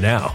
now.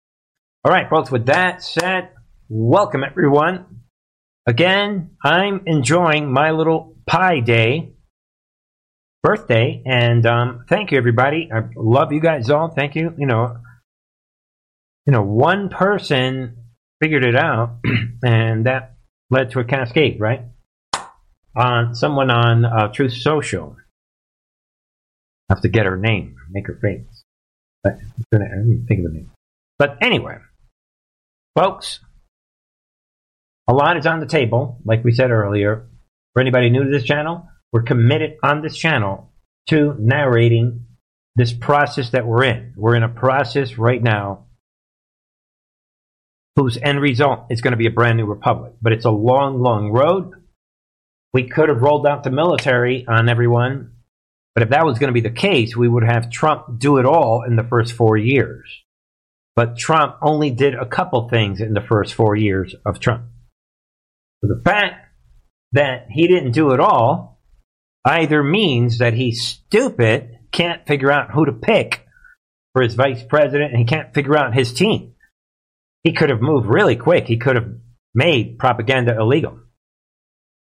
All right, folks, with that said, welcome everyone. Again, I'm enjoying my little pie day, birthday, and um, thank you, everybody. I love you guys all. Thank you. You know, you know, one person figured it out, and that led to a cascade, right? On someone on uh, Truth Social. I have to get her name, make her famous. But I didn't think of the name. But anyway, folks, a lot is on the table, like we said earlier. For anybody new to this channel, we're committed on this channel to narrating this process that we're in. We're in a process right now whose end result is going to be a brand new republic. But it's a long, long road. We could have rolled out the military on everyone, but if that was going to be the case, we would have Trump do it all in the first four years. But Trump only did a couple things in the first four years of Trump. The fact that he didn't do it all either means that he's stupid, can't figure out who to pick for his vice president, and he can't figure out his team he could have moved really quick. He could have made propaganda illegal.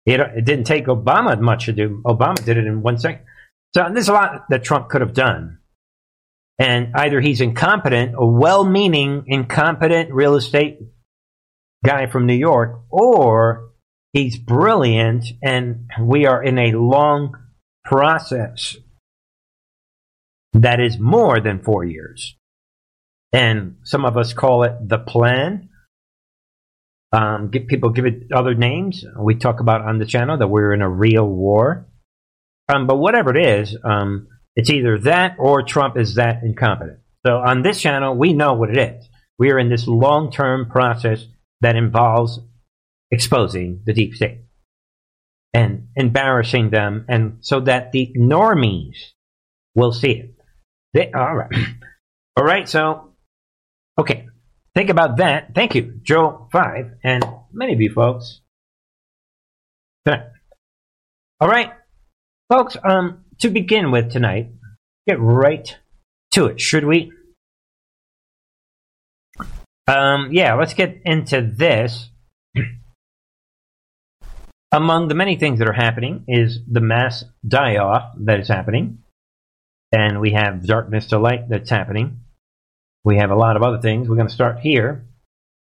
It, it didn't take Obama much to do. Obama did it in one second. So there's a lot that Trump could have done. And either he's incompetent, a well meaning, incompetent real estate guy from New York, or he's brilliant and we are in a long process that is more than four years and some of us call it the plan. Um, get, people give it other names. We talk about on the channel that we're in a real war. Um, but whatever it is, um, it's either that or Trump is that incompetent. So on this channel, we know what it is. We are in this long term process that involves exposing the deep state and embarrassing them, and so that the normies will see it. They, all right. All right, so Okay, think about that. Thank you, Joe5, and many of you folks. All right, folks, um, to begin with tonight, get right to it, should we? Um, yeah, let's get into this. Among the many things that are happening is the mass die off that is happening. And we have darkness to light that's happening. We have a lot of other things. We're going to start here.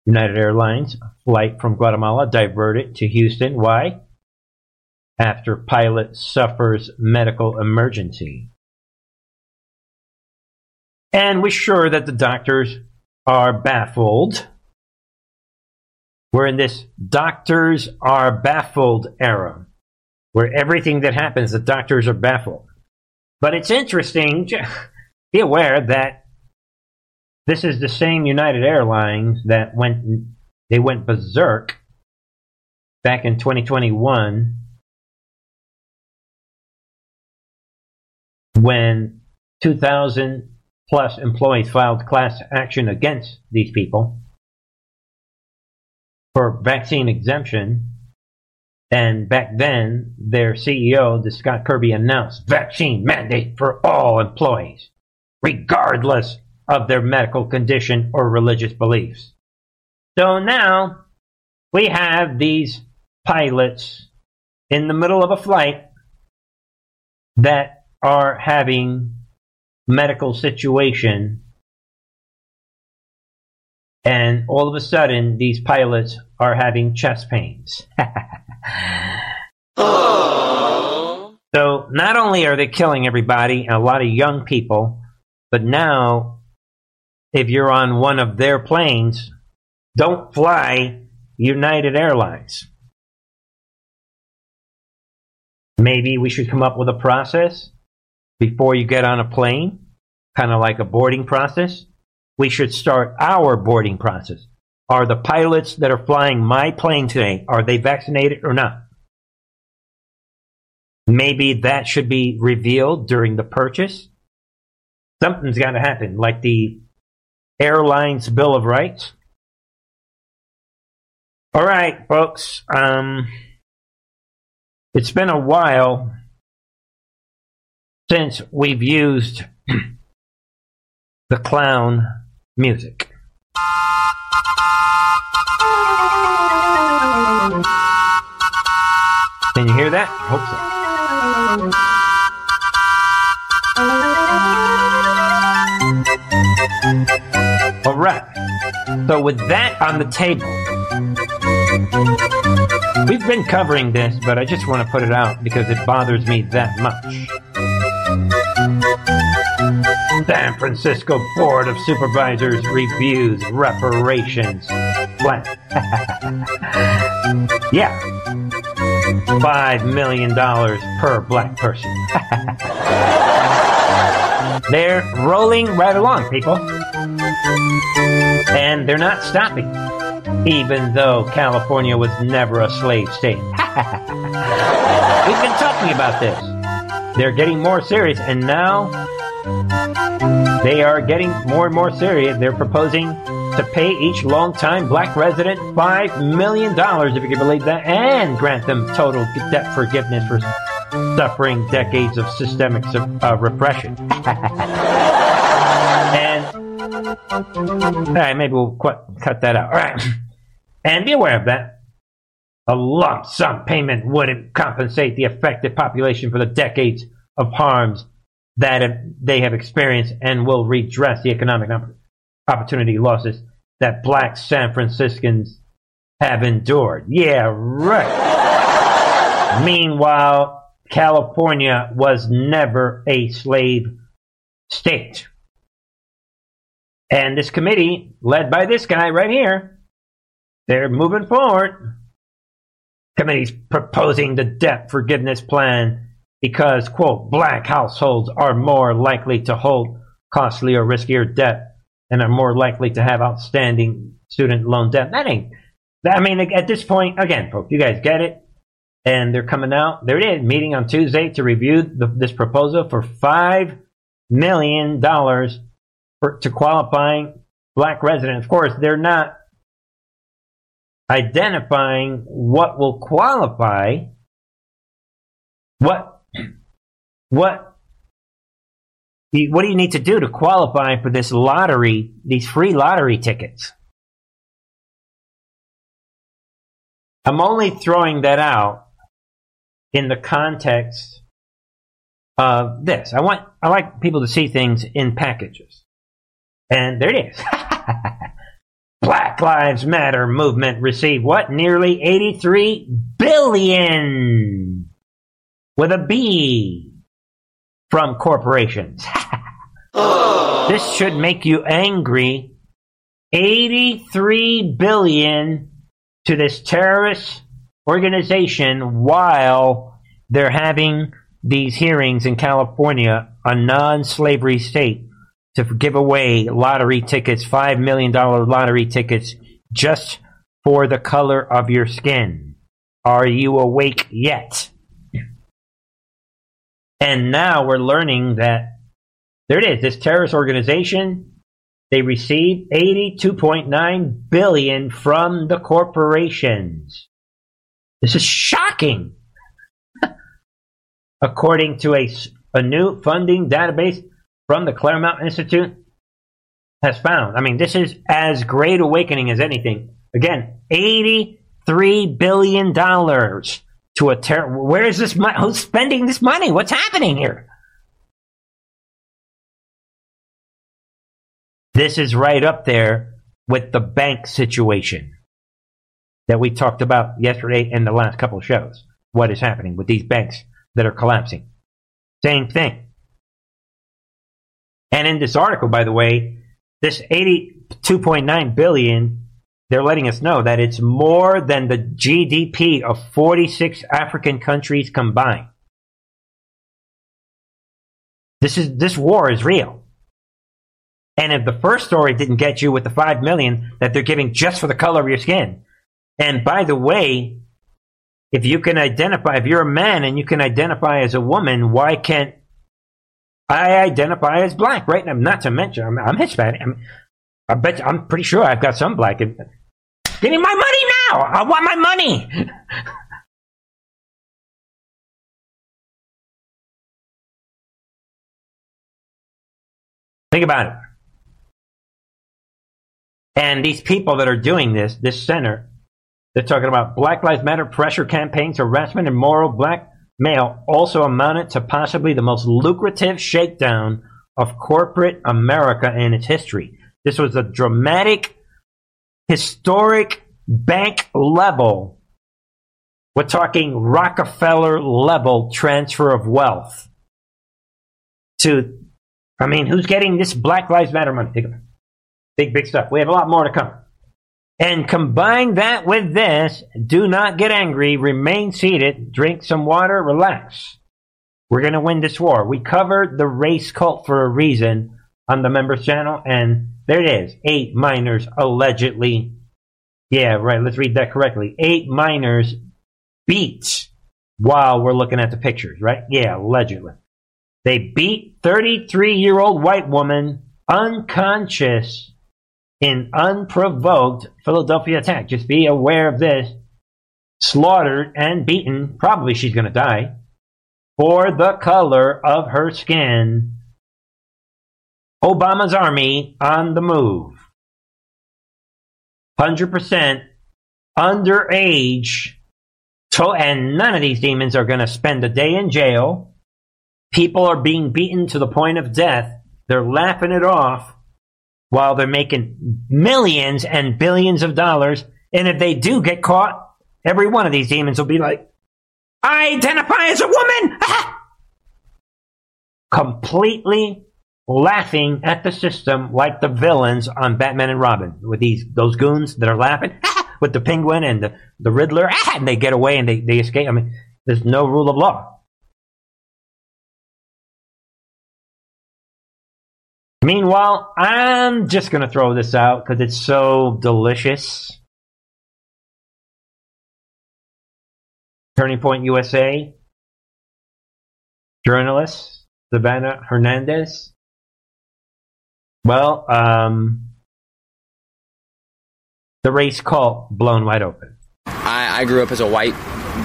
United Airlines flight from Guatemala diverted to Houston. Why? After pilot suffers medical emergency. And we're sure that the doctors are baffled. We're in this doctors are baffled era where everything that happens, the doctors are baffled. But it's interesting, be aware that this is the same United Airlines that went they went berserk back in 2021 when 2,000 plus employees filed class action against these people for vaccine exemption. And back then, their CEO, the Scott Kirby, announced vaccine mandate for all employees, regardless of their medical condition or religious beliefs. So now we have these pilots in the middle of a flight that are having medical situation and all of a sudden these pilots are having chest pains. so not only are they killing everybody, and a lot of young people, but now if you're on one of their planes, don't fly United Airlines. Maybe we should come up with a process before you get on a plane, kind of like a boarding process. we should start our boarding process. Are the pilots that are flying my plane today, are they vaccinated or not? Maybe that should be revealed during the purchase. Something's got to happen, like the airline's Bill of Rights. All right, folks. Um, it's been a while since we've used the clown music. Can you hear that? I Hope so. All right. So with that on the table, we've been covering this, but I just want to put it out because it bothers me that much. San Francisco Board of Supervisors reviews reparations plan. yeah. Five million dollars per black person. they're rolling right along, people. And they're not stopping, even though California was never a slave state. We've been talking about this. They're getting more serious, and now they are getting more and more serious. They're proposing to pay each longtime black resident $5 million, if you can believe that, and grant them total debt forgiveness for suffering decades of systemic uh, repression. and, all right, maybe we'll qu- cut that out. All right. And be aware of that. A lump sum payment wouldn't compensate the affected population for the decades of harms that they have experienced and will redress the economic opportunity losses that black San Franciscans have endured. Yeah, right. Meanwhile, California was never a slave state. And this committee, led by this guy right here, they're moving forward. Committee's proposing the debt forgiveness plan because, quote, black households are more likely to hold costly or riskier debt and are more likely to have outstanding student loan debt. That ain't, I mean, at this point, again, folks, you guys get it. And they're coming out. There it is, meeting on Tuesday to review the, this proposal for $5 million for, to qualifying black residents. Of course, they're not identifying what will qualify, what what what do you need to do to qualify for this lottery, these free lottery tickets? I'm only throwing that out in the context of this. I want I like people to see things in packages. And there it is. Black Lives Matter movement received what? Nearly 83 billion with a B from corporations. this should make you angry. 83 billion to this terrorist organization while they're having these hearings in California, a non-slavery state, to give away lottery tickets, $5 million lottery tickets, just for the color of your skin. Are you awake yet? And now we're learning that there it is, this terrorist organization, they received 82.9 billion from the corporations. This is shocking. According to a, a new funding database from the Claremont Institute has found. I mean, this is as great awakening as anything. Again, 83 billion dollars to a ter- where is this money? Who's spending this money? What's happening here? This is right up there with the bank situation that we talked about yesterday and the last couple of shows. What is happening with these banks that are collapsing? Same thing. And in this article, by the way, this 82.9 billion they're letting us know that it's more than the GDP of 46 African countries combined. This is this war is real. And if the first story didn't get you with the five million that they're giving just for the color of your skin. And by the way, if you can identify, if you're a man and you can identify as a woman, why can't I identify as black, right? And not to mention, I'm, I'm Hispanic. I'm, I bet I'm pretty sure I've got some black. In, Give me my money now! I want my money! Think about it. And these people that are doing this, this center, they're talking about Black Lives Matter pressure campaigns, harassment, and moral blackmail also amounted to possibly the most lucrative shakedown of corporate America in its history. This was a dramatic, historic bank level. We're talking Rockefeller level transfer of wealth to, I mean, who's getting this Black Lives Matter money? Big, big stuff. We have a lot more to come. And combine that with this, do not get angry, remain seated, drink some water, relax. We're going to win this war. We covered the race cult for a reason on the members channel, and there it is. Eight minors allegedly. Yeah, right. Let's read that correctly. Eight minors beat while we're looking at the pictures, right? Yeah, allegedly. They beat 33 year old white woman unconscious in unprovoked Philadelphia attack. Just be aware of this. Slaughtered and beaten, probably she's going to die, for the color of her skin. Obama's army on the move. 100% underage. and none of these demons are going to spend a day in jail. People are being beaten to the point of death. They're laughing it off while they're making millions and billions of dollars. And if they do get caught, every one of these demons will be like, I identify as a woman! Completely laughing at the system like the villains on Batman and Robin with these those goons that are laughing with the penguin and the, the Riddler and they get away and they, they escape. I mean, there's no rule of law. Meanwhile, I'm just going to throw this out because it's so delicious. Turning Point USA journalist Savannah Hernandez. Well, um, the race cult blown wide open. I, I grew up as a white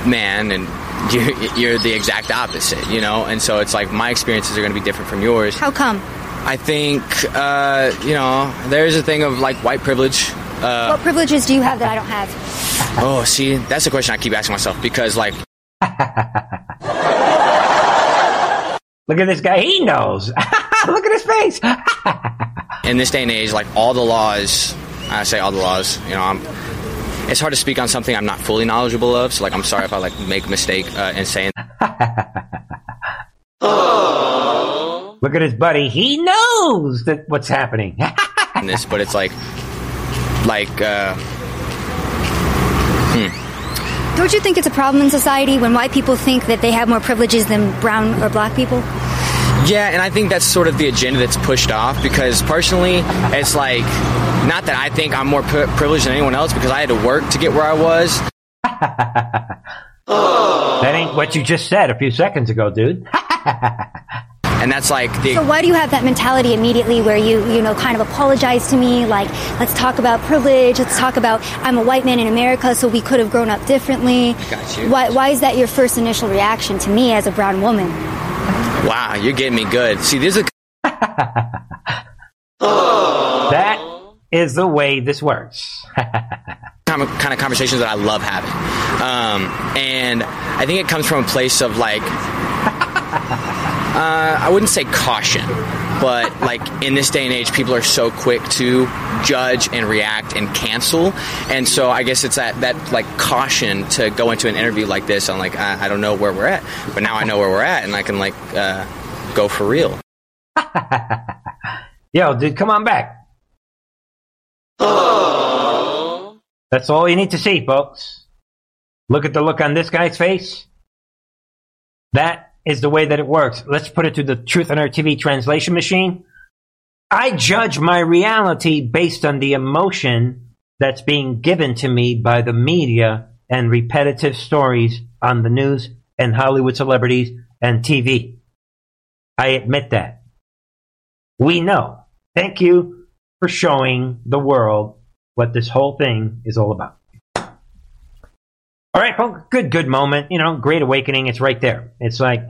man, and you're, you're the exact opposite, you know. And so it's like my experiences are going to be different from yours. How come? I think, uh, you know, there's a thing of like white privilege. Uh, what privileges do you have that I don't have? Oh, see, that's the question I keep asking myself because, like, look at this guy. He knows. look at his face. in this day and age, like all the laws, I say all the laws. You know, I'm. It's hard to speak on something I'm not fully knowledgeable of. So, like, I'm sorry if I like make mistake uh, in saying. Look at his buddy. He knows that what's happening. this, but it's like, like, uh, hmm. Don't you think it's a problem in society when white people think that they have more privileges than brown or black people? Yeah, and I think that's sort of the agenda that's pushed off because personally, it's like, not that I think I'm more privileged than anyone else because I had to work to get where I was. that ain't what you just said a few seconds ago, dude. And that's like the. So why do you have that mentality immediately where you you know kind of apologize to me like let's talk about privilege, let's talk about I'm a white man in America, so we could have grown up differently. Got you. Why why is that your first initial reaction to me as a brown woman? Wow, you're getting me good. See, there's a. that is the way this works. kind of conversations that I love having, um, and I think it comes from a place of like uh, I wouldn't say caution, but like in this day and age, people are so quick to judge and react and cancel, and so I guess it's that that like caution to go into an interview like this. I'm like, I, I don't know where we're at, but now I know where we're at, and I can like uh, go for real. Yo, dude, come on back. That's all you need to see, folks. Look at the look on this guy's face. That is the way that it works. Let's put it to the Truth on Our TV translation machine. I judge my reality based on the emotion that's being given to me by the media and repetitive stories on the news and Hollywood celebrities and TV. I admit that. We know. Thank you for showing the world what this whole thing is all about. All right, well, good, good moment. You know, great awakening. It's right there. It's like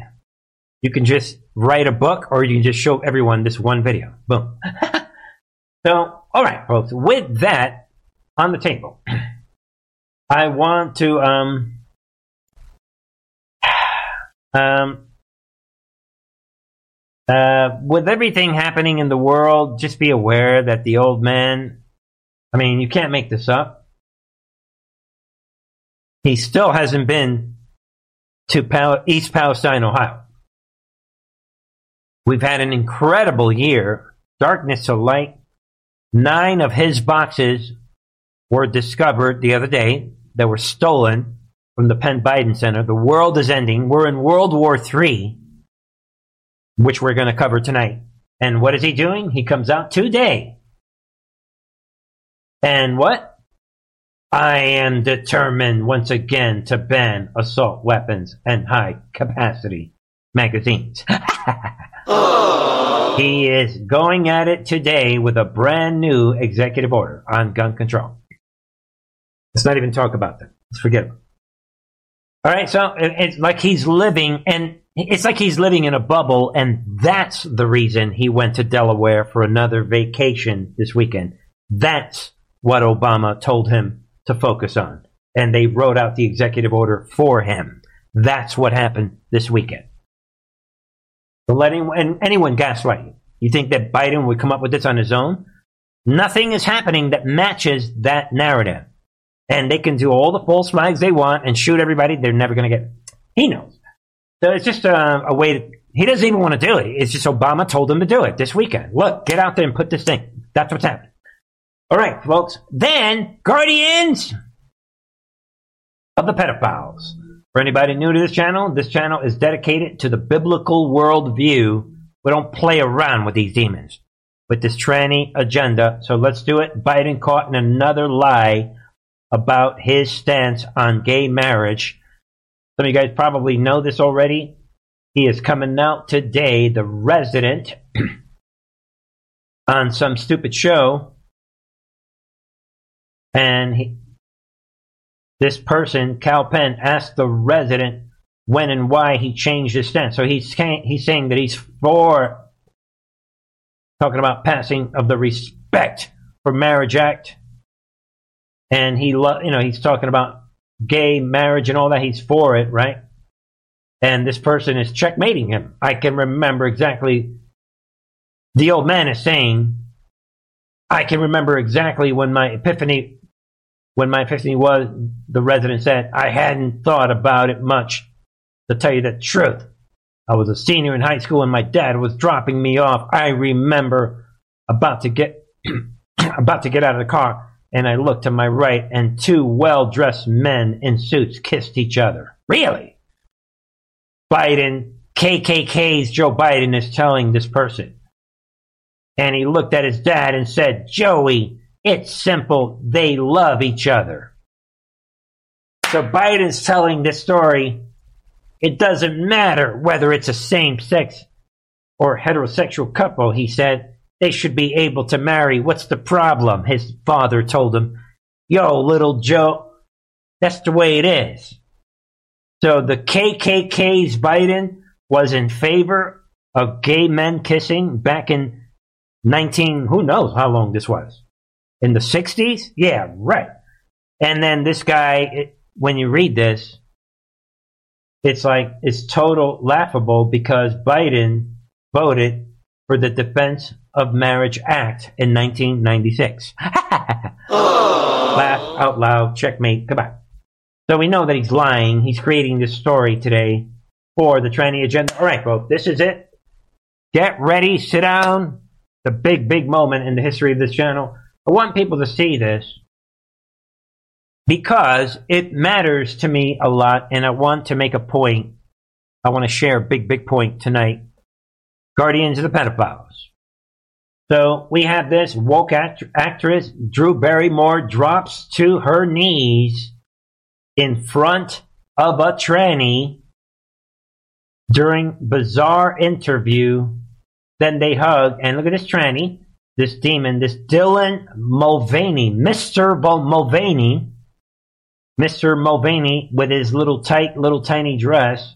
you can just write a book or you can just show everyone this one video. Boom. so, all right, folks, with that on the table, I want to um, um, uh, with everything happening in the world, just be aware that the old man, I mean, you can't make this up. He still hasn't been to Pal- East Palestine, Ohio. We've had an incredible year, darkness to light. Nine of his boxes were discovered the other day that were stolen from the Penn Biden Center. The world is ending. We're in World War III, which we're going to cover tonight. And what is he doing? He comes out today. And what? I am determined once again to ban assault weapons and high capacity magazines. he is going at it today with a brand new executive order on gun control. Let's not even talk about that. Let's forget it. All right, so it's like he's living, and it's like he's living in a bubble, and that's the reason he went to Delaware for another vacation this weekend. That's what Obama told him to focus on. And they wrote out the executive order for him. That's what happened this weekend. So let anyone, anyone gaslight you. You think that Biden would come up with this on his own? Nothing is happening that matches that narrative. And they can do all the false flags they want and shoot everybody. They're never going to get. He knows. So it's just a, a way to, he doesn't even want to do it. It's just Obama told him to do it this weekend. Look, get out there and put this thing. That's what's happening. All right, folks. Then, Guardians of the Pedophiles. For anybody new to this channel, this channel is dedicated to the biblical worldview. We don't play around with these demons, with this tranny agenda. So let's do it. Biden caught in another lie about his stance on gay marriage. Some of you guys probably know this already. He is coming out today, the resident, on some stupid show. And he, this person, Kal Penn, asked the resident when and why he changed his stance. So he's he's saying that he's for talking about passing of the Respect for Marriage Act, and he lo- you know he's talking about gay marriage and all that. He's for it, right? And this person is checkmating him. I can remember exactly. The old man is saying, I can remember exactly when my epiphany when my epiphany was, the resident said, I hadn't thought about it much. To tell you the truth, I was a senior in high school and my dad was dropping me off. I remember about to get about to get out of the car and I looked to my right and two well-dressed men in suits kissed each other. Really? Biden, KKK's Joe Biden is telling this person. And he looked at his dad and said, Joey, it's simple. They love each other. So Biden's telling this story. It doesn't matter whether it's a same sex or heterosexual couple, he said. They should be able to marry. What's the problem? His father told him. Yo, little Joe, that's the way it is. So the KKK's Biden was in favor of gay men kissing back in 19, who knows how long this was in the 60s? Yeah, right. And then this guy, it, when you read this, it's like it's total laughable because Biden voted for the Defense of Marriage Act in 1996. Laugh out loud, checkmate, goodbye. So we know that he's lying. He's creating this story today for the tranny agenda. All right, folks, this is it. Get ready, sit down. The big, big moment in the history of this channel. I want people to see this because it matters to me a lot, and I want to make a point. I want to share a big, big point tonight. Guardians of the pedophiles. So we have this woke act- actress, Drew Barrymore, drops to her knees in front of a tranny during bizarre interview. Then they hug, and look at this tranny, this demon, this Dylan Mulvaney, Mr. Mulvaney, Mr. Mulvaney with his little tight, little tiny dress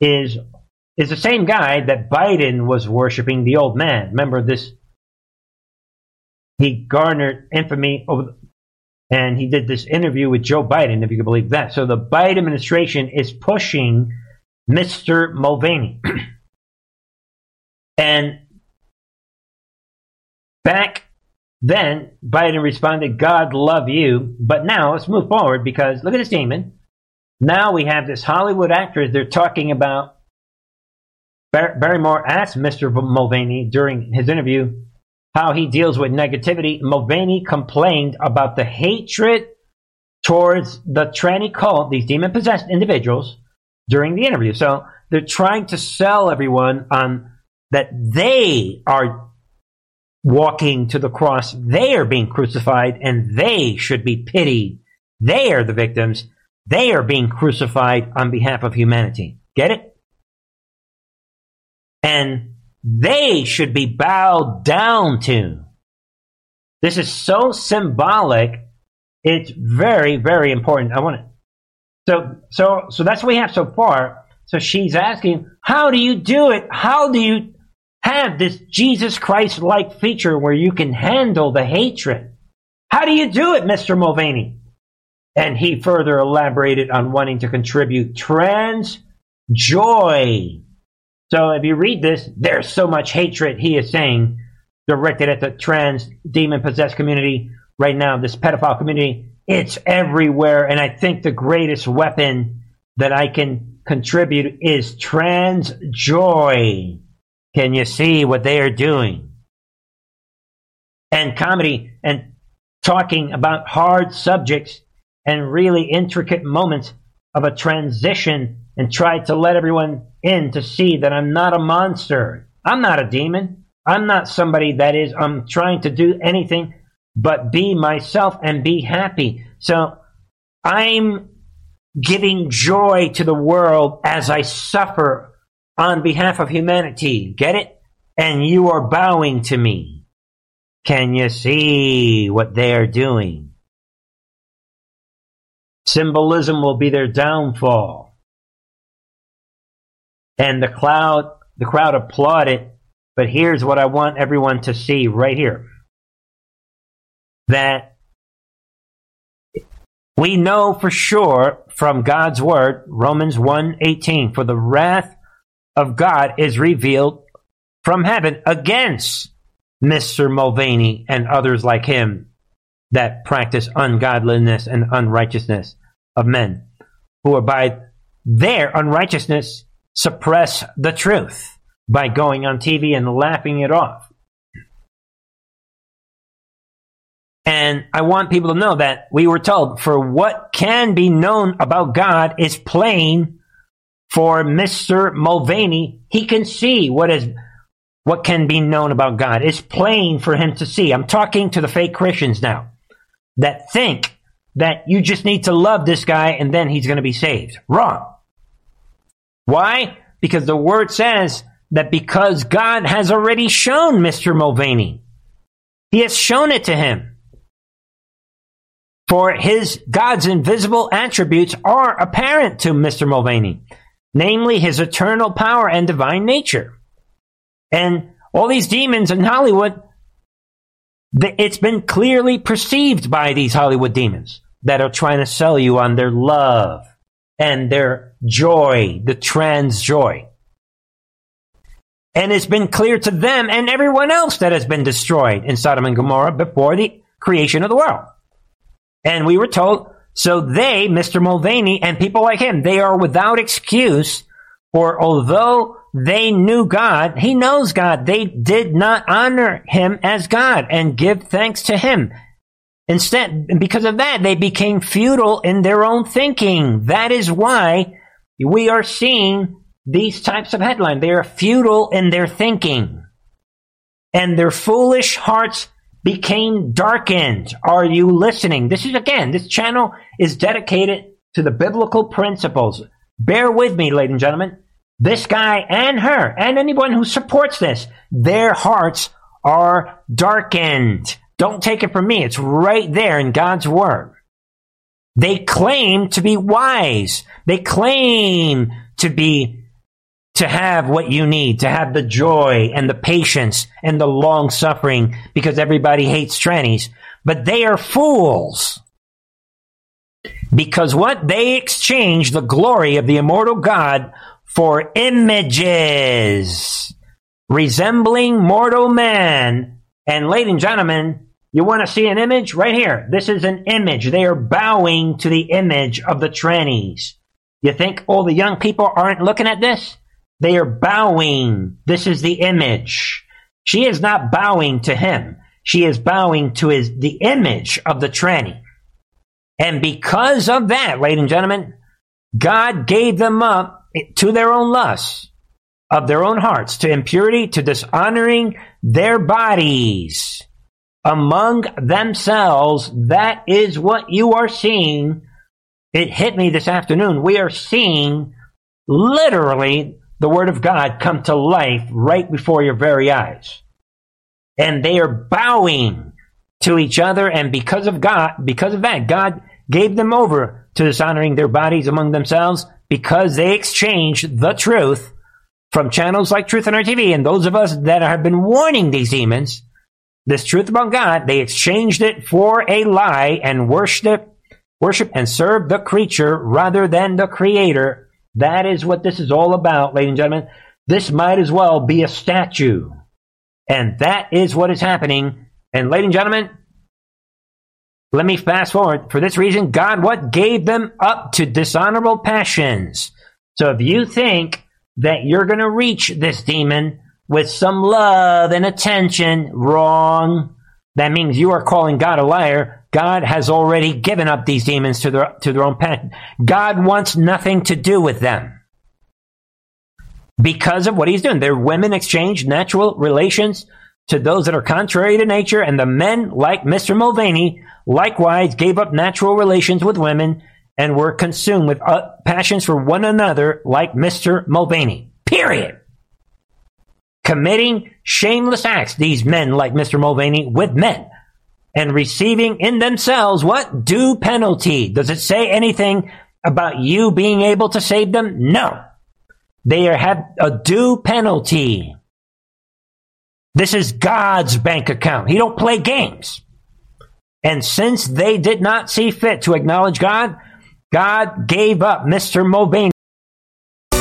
is is the same guy that Biden was worshiping, the old man. Remember this? He garnered infamy over, and he did this interview with Joe Biden, if you can believe that. So the Biden administration is pushing Mr. Mulvaney. and back then, Biden responded, God love you. But now let's move forward because look at this demon. Now we have this Hollywood actress. They're talking about Bar- Barrymore asked Mr. Mulvaney during his interview how he deals with negativity. Mulvaney complained about the hatred towards the tranny cult, these demon possessed individuals, during the interview. So they're trying to sell everyone on that they are walking to the cross, they are being crucified, and they should be pitied. They are the victims. They are being crucified on behalf of humanity. Get it? and they should be bowed down to. This is so symbolic. It's very, very important. I want to. So, so, so that's what we have so far. So she's asking, how do you do it? How do you have this Jesus Christ like feature where you can handle the hatred? How do you do it, Mr. Mulvaney? And he further elaborated on wanting to contribute trans joy so if you read this, there's so much hatred he is saying directed at the trans demon possessed community right now, this pedophile community. It's everywhere. And I think the greatest weapon that I can contribute is trans joy. Can you see what they are doing? And comedy and talking about hard subjects and really intricate moments of a transition and try to let everyone in to see that I'm not a monster. I'm not a demon. I'm not somebody that is I'm trying to do anything but be myself and be happy. So I'm giving joy to the world as I suffer on behalf of humanity. Get it? And you are bowing to me. Can you see what they are doing? Symbolism will be their downfall and the crowd the crowd applauded. But here's what I want everyone to see right here. That we know for sure from God's word, Romans 1:18, for the wrath of God is revealed from heaven against Mr. Mulvaney and others like him that practice ungodliness and unrighteousness of men, who are by their unrighteousness suppress the truth by going on TV and laughing it off. And I want people to know that we were told for what can be known about God is plain for Mr. Mulvaney. He can see what is what can be known about God. It's plain for him to see. I'm talking to the fake Christians now that think that you just need to love this guy and then he's going to be saved. Wrong. Why? Because the word says that because God has already shown Mr. Mulvaney, He has shown it to him. For his God's invisible attributes are apparent to Mr. Mulvaney, namely his eternal power and divine nature. And all these demons in Hollywood, it's been clearly perceived by these Hollywood demons that are trying to sell you on their love and their joy, the trans joy. And it's been clear to them and everyone else that has been destroyed in Sodom and Gomorrah before the creation of the world. And we were told, so they, Mr. Mulvaney, and people like him, they are without excuse, for although they knew God, he knows God, they did not honor him as God and give thanks to him. Instead, because of that, they became futile in their own thinking. That is why we are seeing these types of headlines. They are futile in their thinking. and their foolish hearts became darkened. Are you listening? This is again, this channel is dedicated to the biblical principles. Bear with me, ladies and gentlemen. This guy and her and anyone who supports this, their hearts are darkened. Don't take it from me. It's right there in God's word. They claim to be wise. They claim to be to have what you need, to have the joy and the patience and the long suffering because everybody hates trannies. But they are fools. Because what? They exchange the glory of the immortal God for images resembling mortal man. And ladies and gentlemen, you want to see an image? Right here. This is an image. They are bowing to the image of the trannies. You think all the young people aren't looking at this? They are bowing. This is the image. She is not bowing to him. She is bowing to his, the image of the tranny. And because of that, ladies and gentlemen, God gave them up to their own lusts of their own hearts, to impurity, to dishonoring their bodies among themselves. That is what you are seeing. It hit me this afternoon. We are seeing literally the Word of God come to life right before your very eyes. And they are bowing to each other, and because of God, because of that, God gave them over to dishonoring their bodies among themselves because they exchanged the truth from channels like Truth in Art TV and those of us that have been warning these demons this truth about God, they exchanged it for a lie and worship, worship and serve the creature rather than the creator that is what this is all about, ladies and gentlemen. This might as well be a statue. And that is what is happening. And ladies and gentlemen, let me fast forward. For this reason, God what gave them up to dishonorable passions. So if you think that you're going to reach this demon with some love and attention, wrong. That means you are calling God a liar. God has already given up these demons to their, to their own passion. God wants nothing to do with them. Because of what he's doing. Their women exchange natural relations to those that are contrary to nature, and the men, like Mr. Mulvaney, likewise gave up natural relations with women and were consumed with uh, passions for one another, like Mr. Mulvaney. Period committing shameless acts, these men like Mr. Mulvaney, with men, and receiving in themselves what? Due penalty. Does it say anything about you being able to save them? No. They are, have a due penalty. This is God's bank account. He don't play games. And since they did not see fit to acknowledge God, God gave up Mr. Mulvaney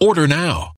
Order now.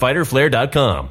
www.fighterflare.com.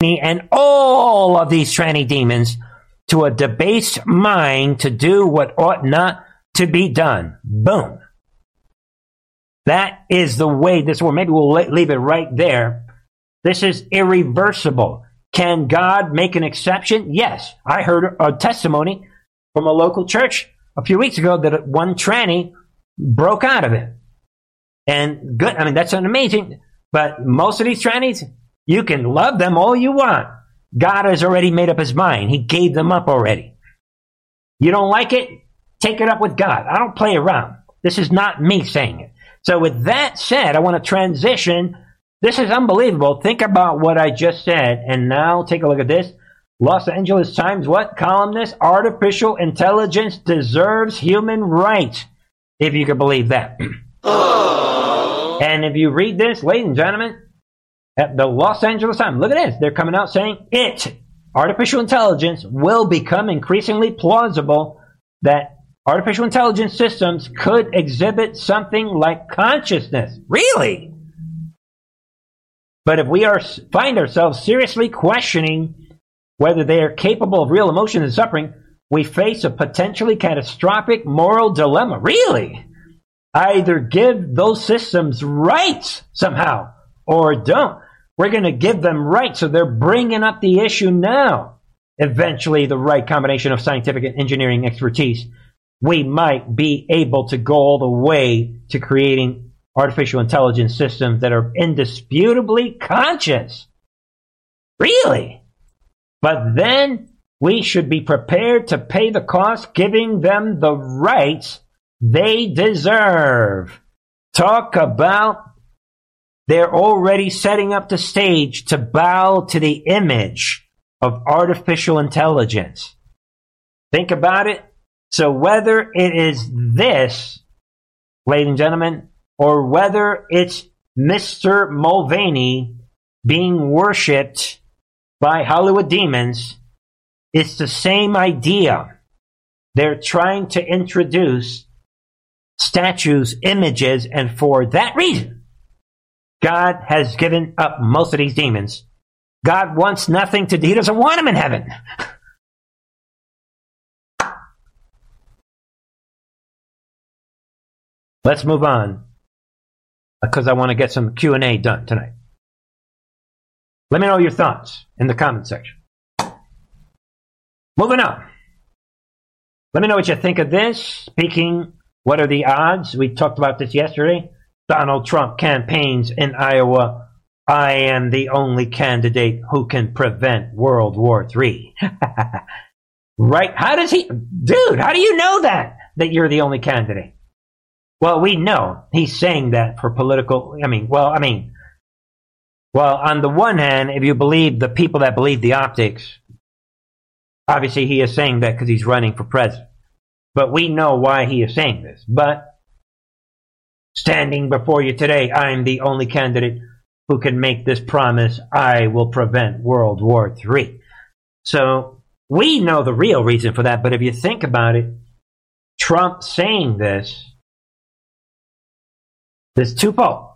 and all of these tranny demons to a debased mind to do what ought not to be done. Boom. That is the way this world. Maybe we'll leave it right there. This is irreversible. Can God make an exception? Yes. I heard a testimony from a local church a few weeks ago that one tranny broke out of it. And good. I mean, that's an amazing. But most of these trannies, you can love them all you want. God has already made up his mind. He gave them up already. You don't like it? Take it up with God. I don't play around. This is not me saying it. So with that said, I want to transition. This is unbelievable. Think about what I just said. And now take a look at this. Los Angeles Times, what columnist? Artificial intelligence deserves human rights. If you could believe that. and if you read this, ladies and gentlemen, at the Los Angeles Times, look at this. They're coming out saying it, artificial intelligence, will become increasingly plausible that artificial intelligence systems could exhibit something like consciousness. Really? But if we are find ourselves seriously questioning whether they are capable of real emotion and suffering, we face a potentially catastrophic moral dilemma. Really? Either give those systems rights somehow or don't. We're going to give them rights. So they're bringing up the issue now. Eventually, the right combination of scientific and engineering expertise, we might be able to go all the way to creating artificial intelligence systems that are indisputably conscious. Really? But then we should be prepared to pay the cost, giving them the rights they deserve. Talk about they're already setting up the stage to bow to the image of artificial intelligence. Think about it. So whether it is this, ladies and gentlemen, or whether it's Mr. Mulvaney being worshipped by Hollywood demons, it's the same idea. They're trying to introduce statues, images, and for that reason, God has given up most of these demons. God wants nothing to do. He doesn't want them in heaven. Let's move on because I want to get some Q&A done tonight. Let me know your thoughts in the comment section. Moving on. Let me know what you think of this. Speaking, what are the odds? We talked about this yesterday. Donald Trump campaigns in Iowa. I am the only candidate who can prevent World War III. right? How does he, dude, how do you know that? That you're the only candidate? Well, we know he's saying that for political, I mean, well, I mean, well, on the one hand, if you believe the people that believe the optics, Obviously, he is saying that because he's running for president. But we know why he is saying this. But standing before you today, I'm the only candidate who can make this promise I will prevent World War III. So we know the real reason for that. But if you think about it, Trump saying this, this twofold.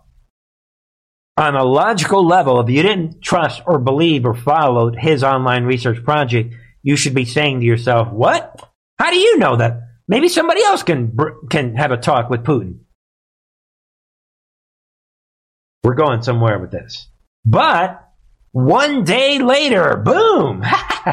On a logical level, if you didn't trust or believe or followed his online research project, you should be saying to yourself, "What? How do you know that? Maybe somebody else can can have a talk with Putin." We're going somewhere with this. But one day later, boom!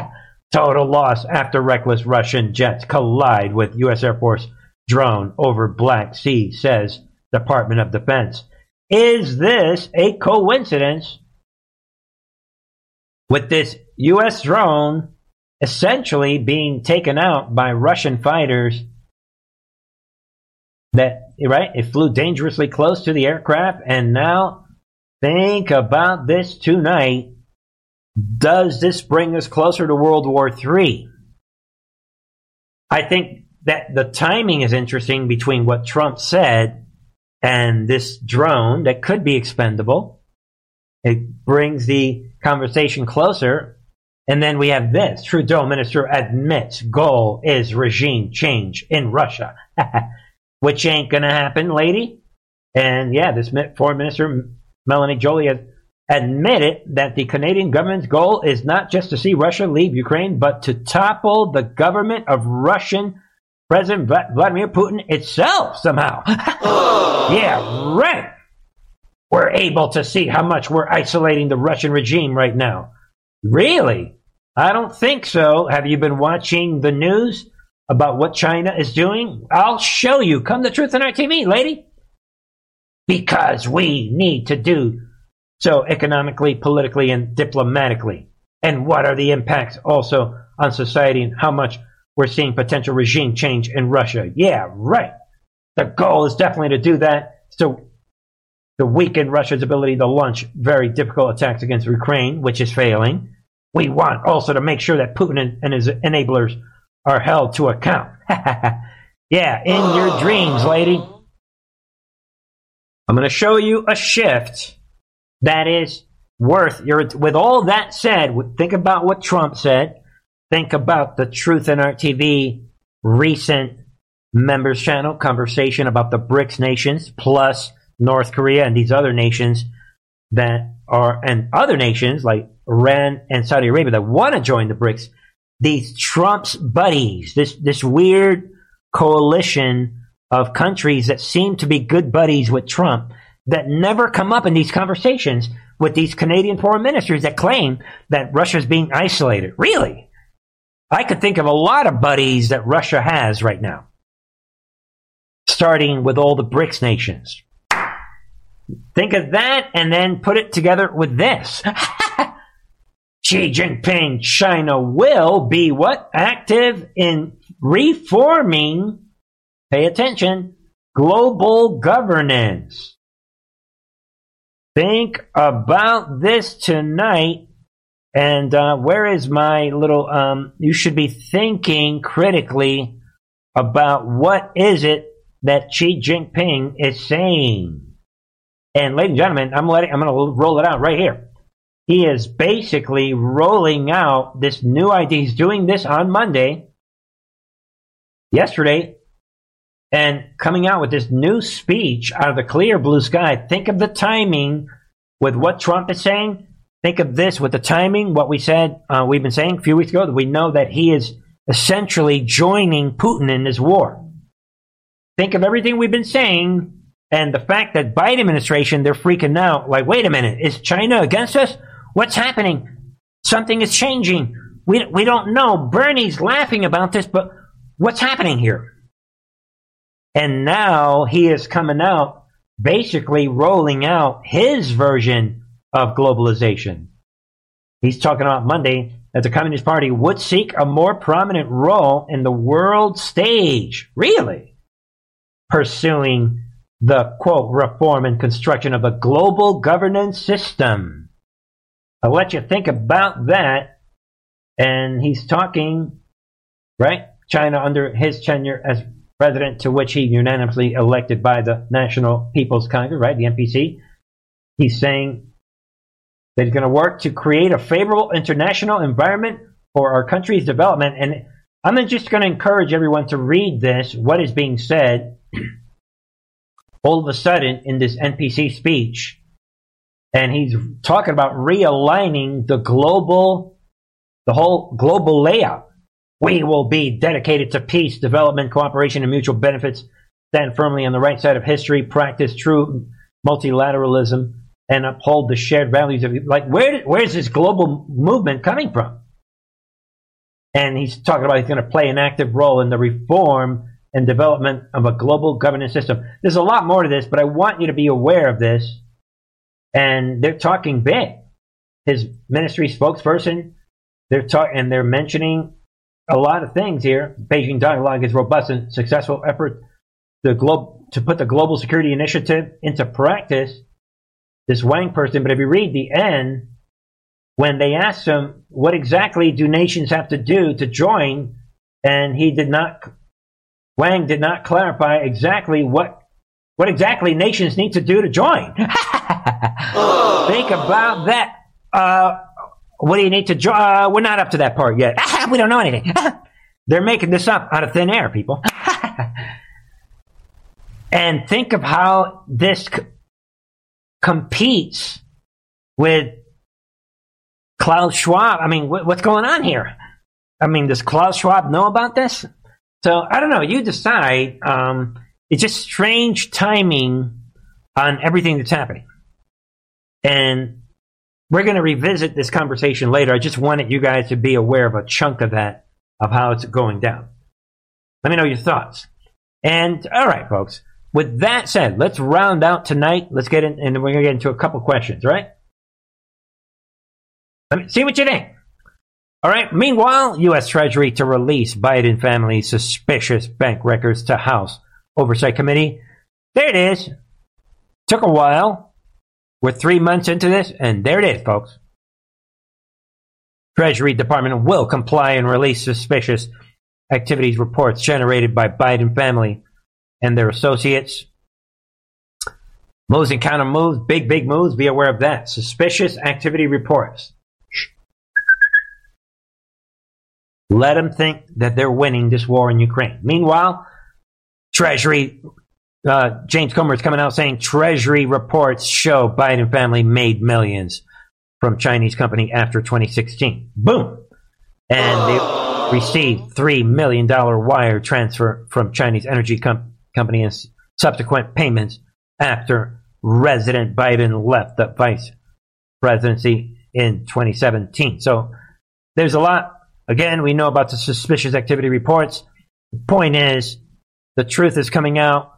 Total loss after reckless Russian jets collide with U.S. Air Force drone over Black Sea, says Department of Defense. Is this a coincidence with this U.S. drone essentially being taken out by Russian fighters that, right, it flew dangerously close to the aircraft and now think about this tonight does this bring us closer to World War III? I think that the timing is interesting between what Trump said and this drone that could be expendable. It brings the conversation closer. And then we have this Trudeau minister admits goal is regime change in Russia, which ain't going to happen, lady. And yeah, this foreign minister, Melanie Joly, has admitted that the Canadian government's goal is not just to see Russia leave Ukraine, but to topple the government of Russian President Vladimir Putin itself somehow. yeah, right. We're able to see how much we're isolating the Russian regime right now. Really? I don't think so. Have you been watching the news about what China is doing? I'll show you. Come to Truth in Art TV, lady. Because we need to do so economically, politically, and diplomatically. And what are the impacts also on society and how much we're seeing potential regime change in Russia? Yeah, right. The goal is definitely to do that. So to weaken Russia's ability to launch very difficult attacks against Ukraine, which is failing. We want also to make sure that Putin and his enablers are held to account. yeah, in your dreams, lady. I'm going to show you a shift that is worth your. With all that said, think about what Trump said. Think about the Truth in Art TV recent members channel conversation about the BRICS nations plus North Korea and these other nations that are and other nations like Iran and Saudi Arabia that want to join the BRICS. These Trump's buddies, this this weird coalition of countries that seem to be good buddies with Trump that never come up in these conversations with these Canadian foreign ministers that claim that Russia is being isolated. Really? I could think of a lot of buddies that Russia has right now, starting with all the BRICS nations. Think of that and then put it together with this. Xi Jinping, China will be what? Active in reforming, pay attention, global governance. Think about this tonight. And uh, where is my little? Um, you should be thinking critically about what is it that Xi Jinping is saying. And ladies and gentlemen, I'm letting I'm going to roll it out right here. He is basically rolling out this new idea. He's doing this on Monday, yesterday, and coming out with this new speech out of the clear blue sky. Think of the timing with what Trump is saying. Think of this with the timing, what we said, uh, we've been saying a few weeks ago, that we know that he is essentially joining Putin in this war. Think of everything we've been saying and the fact that Biden administration, they're freaking out. Like, wait a minute, is China against us? What's happening? Something is changing. We, we don't know. Bernie's laughing about this, but what's happening here? And now he is coming out, basically rolling out his version of globalization. He's talking about Monday that the Communist Party would seek a more prominent role in the world stage. Really? Pursuing the quote reform and construction of a global governance system. I'll let you think about that. And he's talking, right? China under his tenure as president, to which he unanimously elected by the National People's Congress, right? The NPC. He's saying that he's going to work to create a favorable international environment for our country's development. And I'm just going to encourage everyone to read this, what is being said all of a sudden in this NPC speech. And he's talking about realigning the global, the whole global layout. We will be dedicated to peace, development, cooperation, and mutual benefits, stand firmly on the right side of history, practice true multilateralism, and uphold the shared values of like where where's this global movement coming from? And he's talking about he's going to play an active role in the reform and development of a global governance system. There's a lot more to this, but I want you to be aware of this. And they're talking big. His ministry spokesperson, they're talking and they're mentioning a lot of things here. Beijing dialogue is robust and successful effort to, glo- to put the global security initiative into practice. This Wang person, but if you read the end, when they asked him what exactly do nations have to do to join, and he did not, Wang did not clarify exactly what what exactly nations need to do to join. Think about that. Uh, what do you need to join? Uh, we're not up to that part yet. we don't know anything. They're making this up out of thin air, people. and think of how this c- competes with Klaus Schwab. I mean, wh- what's going on here? I mean, does Klaus Schwab know about this? So I don't know. You decide. Um, it's just strange timing on everything that's happening. And we're going to revisit this conversation later. I just wanted you guys to be aware of a chunk of that, of how it's going down. Let me know your thoughts. And all right, folks. With that said, let's round out tonight. Let's get in, and we're going to get into a couple questions, right? Let me see what you think. All right. Meanwhile, U.S. Treasury to release Biden family suspicious bank records to House Oversight Committee. There it is. Took a while. We're three months into this, and there it is, folks. Treasury Department will comply and release suspicious activities reports generated by Biden family and their associates. Moves and counter moves, big, big moves. Be aware of that. Suspicious activity reports. Let them think that they're winning this war in Ukraine. Meanwhile, Treasury, uh, James Comer is coming out saying Treasury reports show Biden family made millions from Chinese company after 2016. Boom. And they received $3 million wire transfer from Chinese energy com- company and subsequent payments after President Biden left the vice presidency in 2017. So there's a lot Again, we know about the suspicious activity reports. The point is, the truth is coming out,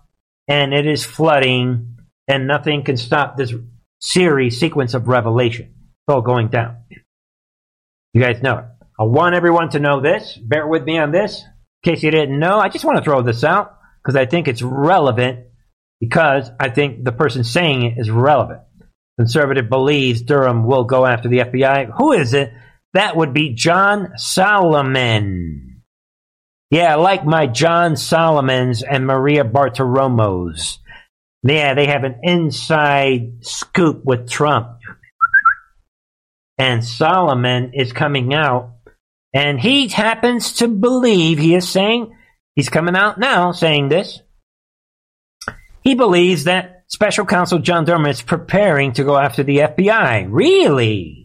and it is flooding, and nothing can stop this series sequence of revelation. It's all going down. You guys know it. I want everyone to know this. Bear with me on this. In case you didn't know, I just want to throw this out because I think it's relevant because I think the person saying it is relevant. Conservative believes Durham will go after the FBI. Who is it? That would be John Solomon. Yeah, like my John Solomons and Maria Bartiromos. Yeah, they have an inside scoop with Trump. And Solomon is coming out, and he happens to believe, he is saying, he's coming out now saying this. He believes that special counsel John Durham is preparing to go after the FBI. Really?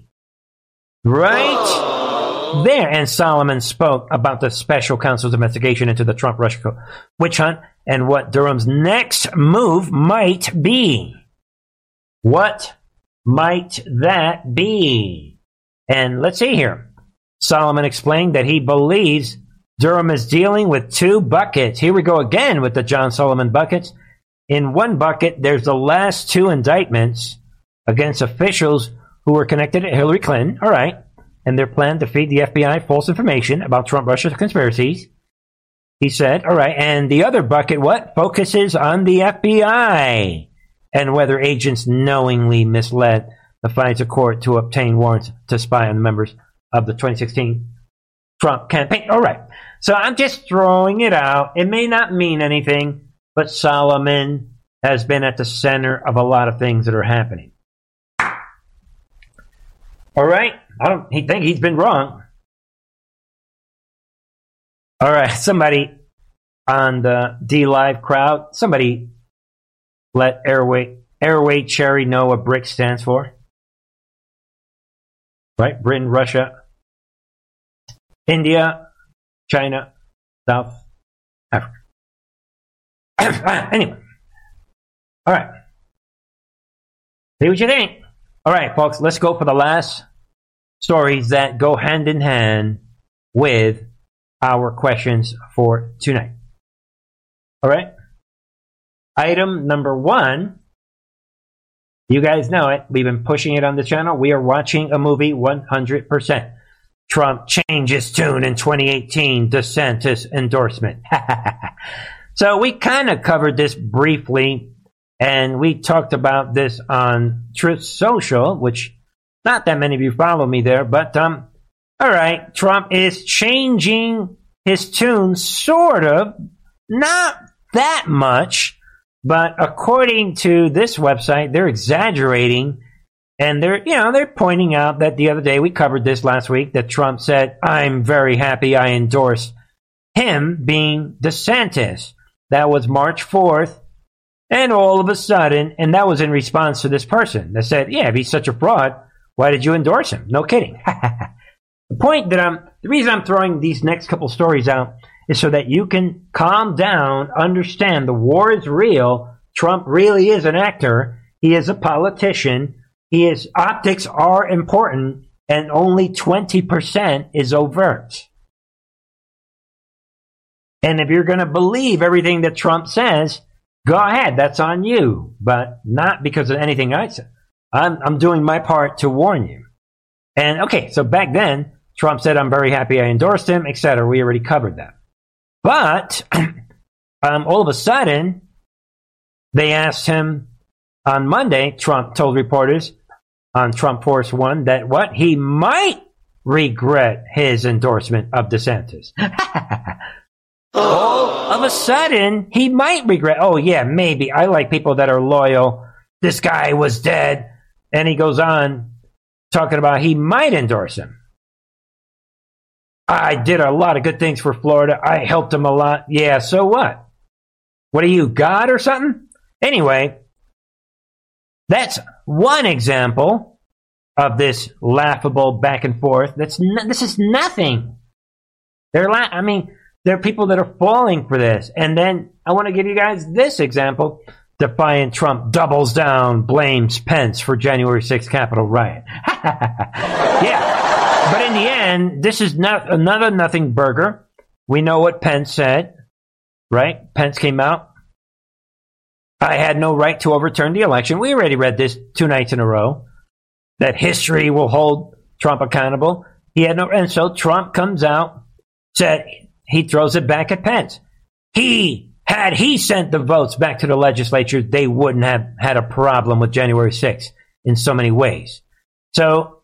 Right there. And Solomon spoke about the special counsel's investigation into the Trump Russia witch hunt and what Durham's next move might be. What might that be? And let's see here. Solomon explained that he believes Durham is dealing with two buckets. Here we go again with the John Solomon buckets. In one bucket, there's the last two indictments against officials who were connected to Hillary Clinton, all right, and their plan to feed the FBI false information about Trump Russia conspiracies. He said, all right, and the other bucket, what? Focuses on the FBI and whether agents knowingly misled the FISA court to obtain warrants to spy on the members of the 2016 Trump campaign. All right. So I'm just throwing it out. It may not mean anything, but Solomon has been at the center of a lot of things that are happening. All right. I don't think he's been wrong. All right. Somebody on the DLive crowd, somebody let Airway Airway Cherry know what BRIC stands for. Right? Britain, Russia, India, China, South Africa. anyway. All right. See what you think. All right, folks, let's go for the last stories that go hand in hand with our questions for tonight. All right. Item number one. You guys know it. We've been pushing it on the channel. We are watching a movie 100%. Trump changes tune in 2018 DeSantis endorsement. so we kind of covered this briefly and we talked about this on Truth Social, which not that many of you follow me there, but um, all right, Trump is changing his tune, sort of, not that much, but according to this website, they're exaggerating and they're, you know, they're pointing out that the other day we covered this last week that Trump said, "I'm very happy I endorsed him being DeSantis." That was March 4th. And all of a sudden, and that was in response to this person that said, "Yeah, if he's such a fraud, why did you endorse him?" No kidding. the point that I'm, the reason I'm throwing these next couple stories out is so that you can calm down, understand the war is real. Trump really is an actor. He is a politician his optics are important and only 20% is overt. And if you're going to believe everything that Trump says, go ahead. That's on you, but not because of anything I said. I'm, I'm doing my part to warn you. And okay, so back then, Trump said, I'm very happy I endorsed him, etc. We already covered that. But um, all of a sudden, they asked him on Monday, Trump told reporters, on Trump Force One that what he might regret his endorsement of DeSantis. All of a sudden, he might regret. Oh yeah, maybe. I like people that are loyal. This guy was dead, and he goes on talking about he might endorse him. I did a lot of good things for Florida. I helped him a lot. Yeah, so what? What are you, God or something? Anyway, that's one example of this laughable back and forth. That's n- this is nothing. They're la- I mean, there are people that are falling for this. And then I want to give you guys this example. Defiant Trump doubles down, blames Pence for January 6th Capitol riot. yeah. But in the end, this is not another nothing burger. We know what Pence said, right? Pence came out I had no right to overturn the election. We already read this two nights in a row that history will hold Trump accountable. He had no, and so Trump comes out, said he throws it back at Pence. He had he sent the votes back to the legislature, they wouldn't have had a problem with January 6th in so many ways. So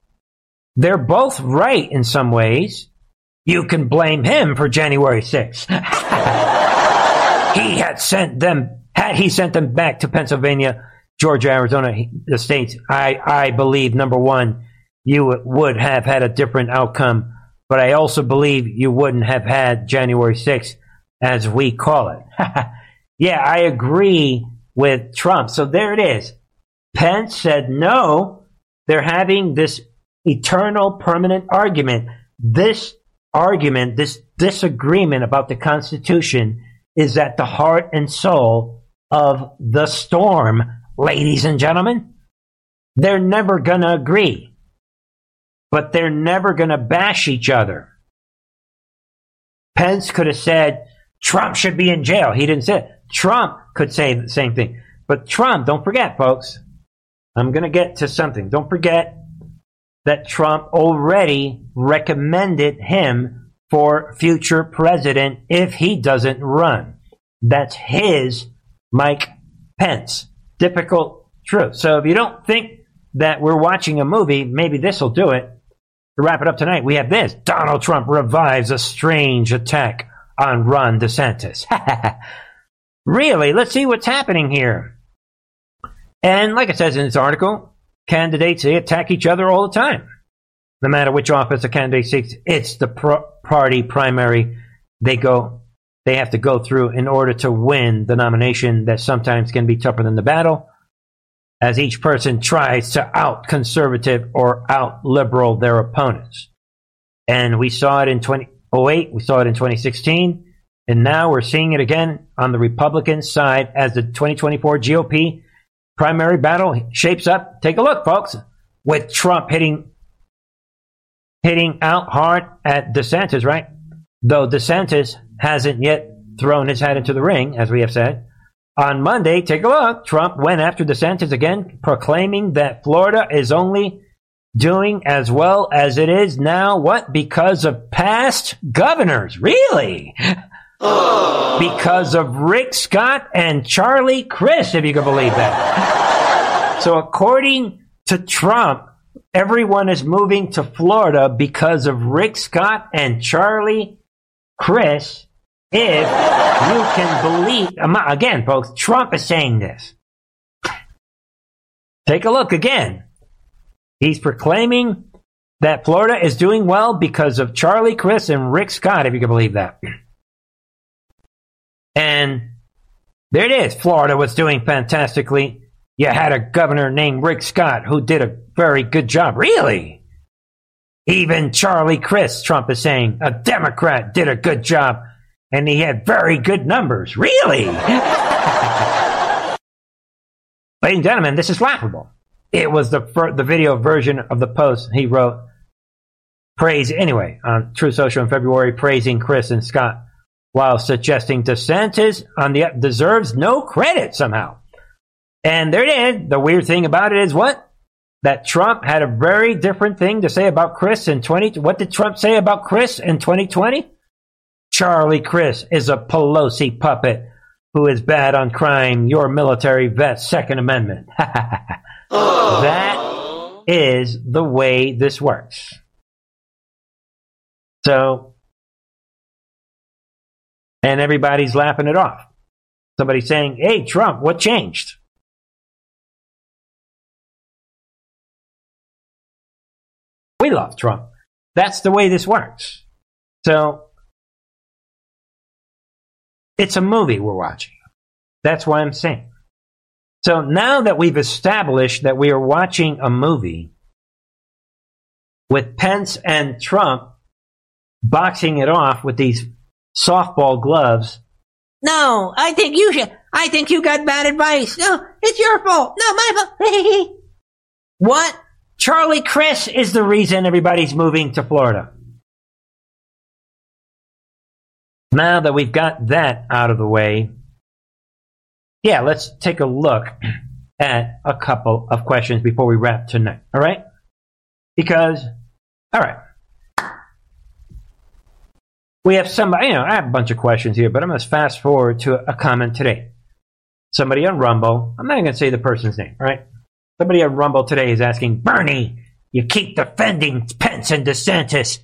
they're both right in some ways. You can blame him for January 6th. he had sent them had he sent them back to Pennsylvania, Georgia, Arizona, the states, I, I believe, number one, you would have had a different outcome. But I also believe you wouldn't have had January 6th, as we call it. yeah, I agree with Trump. So there it is. Pence said no. They're having this eternal permanent argument. This argument, this disagreement about the Constitution is at the heart and soul of the storm, ladies and gentlemen. They're never going to agree, but they're never going to bash each other. Pence could have said Trump should be in jail. He didn't say it. Trump could say the same thing. But Trump, don't forget, folks, I'm going to get to something. Don't forget that Trump already recommended him for future president if he doesn't run. That's his Mike Pence. Difficult truth. So if you don't think that we're watching a movie, maybe this will do it. To wrap it up tonight, we have this Donald Trump revives a strange attack on Ron DeSantis. really? Let's see what's happening here. And like it says in this article, candidates they attack each other all the time. No matter which office a candidate seeks, it's the pro- party primary they go they have to go through in order to win the nomination that sometimes can be tougher than the battle as each person tries to out conservative or out liberal their opponents. And we saw it in 2008, we saw it in 2016, and now we're seeing it again on the Republican side as the 2024 GOP primary battle shapes up. Take a look, folks, with Trump hitting hitting out hard at DeSantis, right? Though DeSantis hasn't yet thrown his hat into the ring, as we have said. On Monday, take a look. Trump went after DeSantis again, proclaiming that Florida is only doing as well as it is now. What? Because of past governors. Really? because of Rick Scott and Charlie Crist, if you can believe that. so according to Trump, everyone is moving to Florida because of Rick Scott and Charlie Crist if you can believe, again, folks, Trump is saying this. Take a look again. He's proclaiming that Florida is doing well because of Charlie Crist and Rick Scott, if you can believe that. And there it is. Florida was doing fantastically. You had a governor named Rick Scott who did a very good job. Really? Even Charlie Crist, Trump is saying, a Democrat did a good job and he had very good numbers. Really? Ladies and gentlemen, this is laughable. It was the the video version of the post he wrote. Praise anyway on Truth Social in February, praising Crist and Scott while suggesting DeSantis on the deserves no credit somehow. And there it is. The weird thing about it is what that Trump had a very different thing to say about Crist in 20. What did Trump say about Crist in 2020? Charlie Crist is a Pelosi puppet who is bad on crime. Your military vet, Second Amendment. Oh. that is the way this works. So, and everybody's laughing it off. Somebody saying, Hey, Trump, what changed? We love Trump. That's the way this works. So, it's a movie we're watching. That's why I'm saying. So now that we've established that we are watching a movie with Pence and Trump boxing it off with these softball gloves. No, I think you should. I think you got bad advice. No, it's your fault. No, my fault. what? Charlie Crist is the reason everybody's moving to Florida. Now that we've got that out of the way, yeah, let's take a look at a couple of questions before we wrap tonight. All right? Because, all right. We have somebody, you know, I have a bunch of questions here, but I'm going to fast forward to a comment today. Somebody on Rumble, I'm not going to say the person's name, all right? Somebody on Rumble today is asking, Bernie, you keep defending Pence and DeSantis.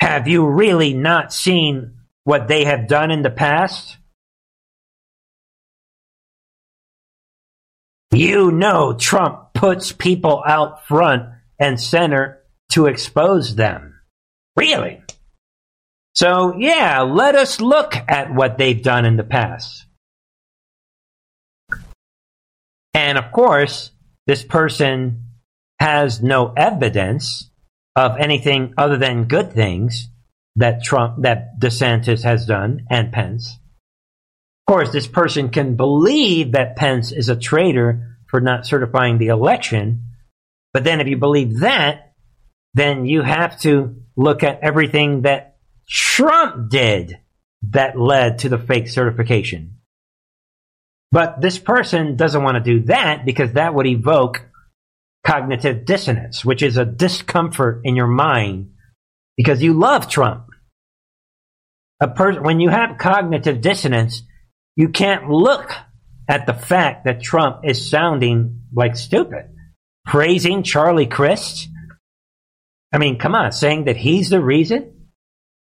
Have you really not seen what they have done in the past, you know Trump puts people out front and center to expose them. Really? So, yeah, let us look at what they've done in the past. And of course, this person has no evidence of anything other than good things that Trump, that DeSantis has done and Pence. Of course, this person can believe that Pence is a traitor for not certifying the election. But then if you believe that, then you have to look at everything that Trump did that led to the fake certification. But this person doesn't want to do that because that would evoke cognitive dissonance, which is a discomfort in your mind because you love Trump. A person, when you have cognitive dissonance, you can't look at the fact that Trump is sounding like stupid. Praising Charlie Crist I mean, come on, saying that he's the reason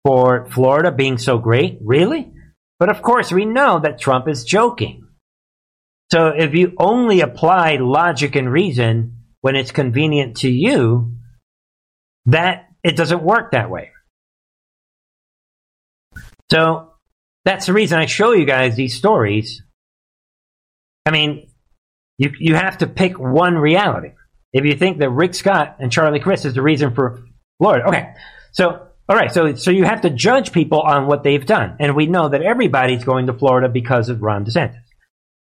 for Florida being so great? Really? But of course, we know that Trump is joking. So if you only apply logic and reason when it's convenient to you, that it doesn't work that way. So that's the reason I show you guys these stories. I mean, you you have to pick one reality. If you think that Rick Scott and Charlie Crist is the reason for Florida, okay. So all right, so so you have to judge people on what they've done, and we know that everybody's going to Florida because of Ron DeSantis.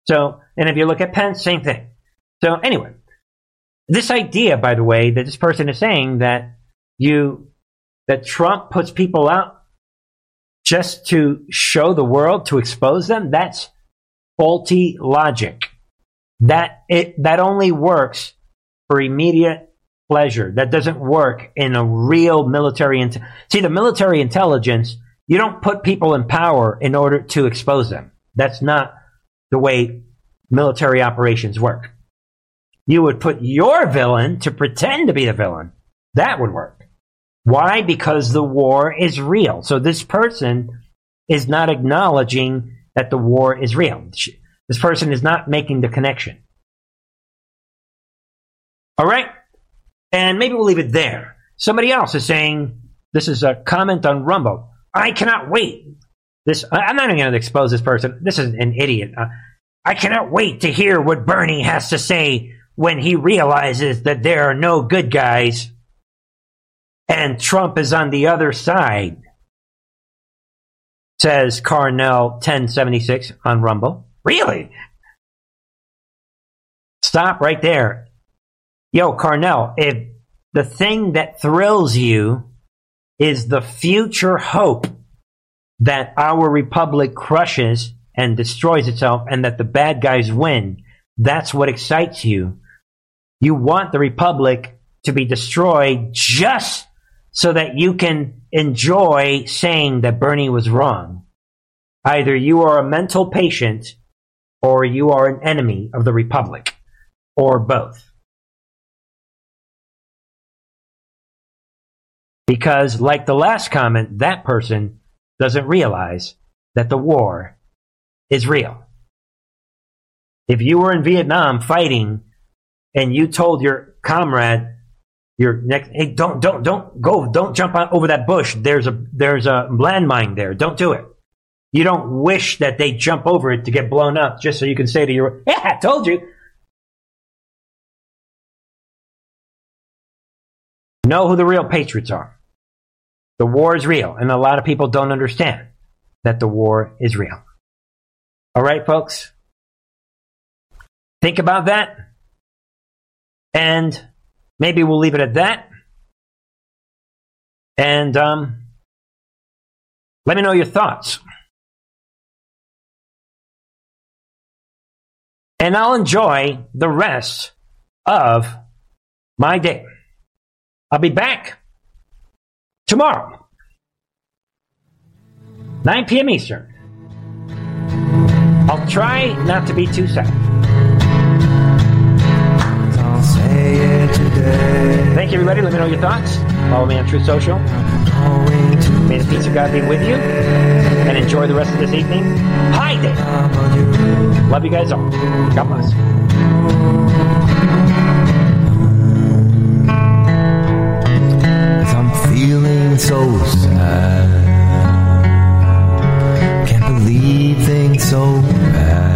So, and if you look at Pence, same thing. So anyway, this idea, by the way, that this person is saying that you that Trump puts people out just to show the world to expose them, that's faulty logic. That it that only works for immediate pleasure. That doesn't work in a real military. Int- See, the military intelligence, you don't put people in power in order to expose them. That's not the way military operations work. You would put your villain to pretend to be the villain. That would work. Why? Because the war is real. So this person is not acknowledging that the war is real. This person is not making the connection. All right? And maybe we'll leave it there. Somebody else is saying, this is a comment on Rumble. I cannot wait. This, I'm not even going to expose this person. This is an idiot. Uh, I cannot wait to hear what Bernie has to say when he realizes that there are no good guys and Trump is on the other side, says Carnell 1076 on Rumble. Really? Stop right there. Yo, Carnell, if the thing that thrills you is the future hope that our republic crushes and destroys itself and that the bad guys win, that's what excites you. You want the republic to be destroyed just so that you can enjoy saying that Bernie was wrong. Either you are a mental patient or you are an enemy of the republic, or both. Because, like the last comment, that person doesn't realize that the war is real. If you were in Vietnam fighting and you told your comrade, your next, hey, don't, don't, don't go, don't jump over that bush. There's a, there's a landmine there. Don't do it. You don't wish that they jump over it to get blown up just so you can say to your, yeah, I told you. Know who the real patriots are. The war is real, and a lot of people don't understand that the war is real. All right, folks? Think about that. And maybe we'll leave it at that. And um, let me know your thoughts. And I'll enjoy the rest of my day. I'll be back tomorrow, 9 p.m. Eastern. I'll try not to be too sad. Thank you, everybody. Let me know your thoughts. Follow me on Truth Social. May the peace of God be with you. And enjoy the rest of this evening. Hi, Dave. Love you guys all. God bless. I'm feeling so sad. Can't believe things so bad.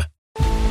you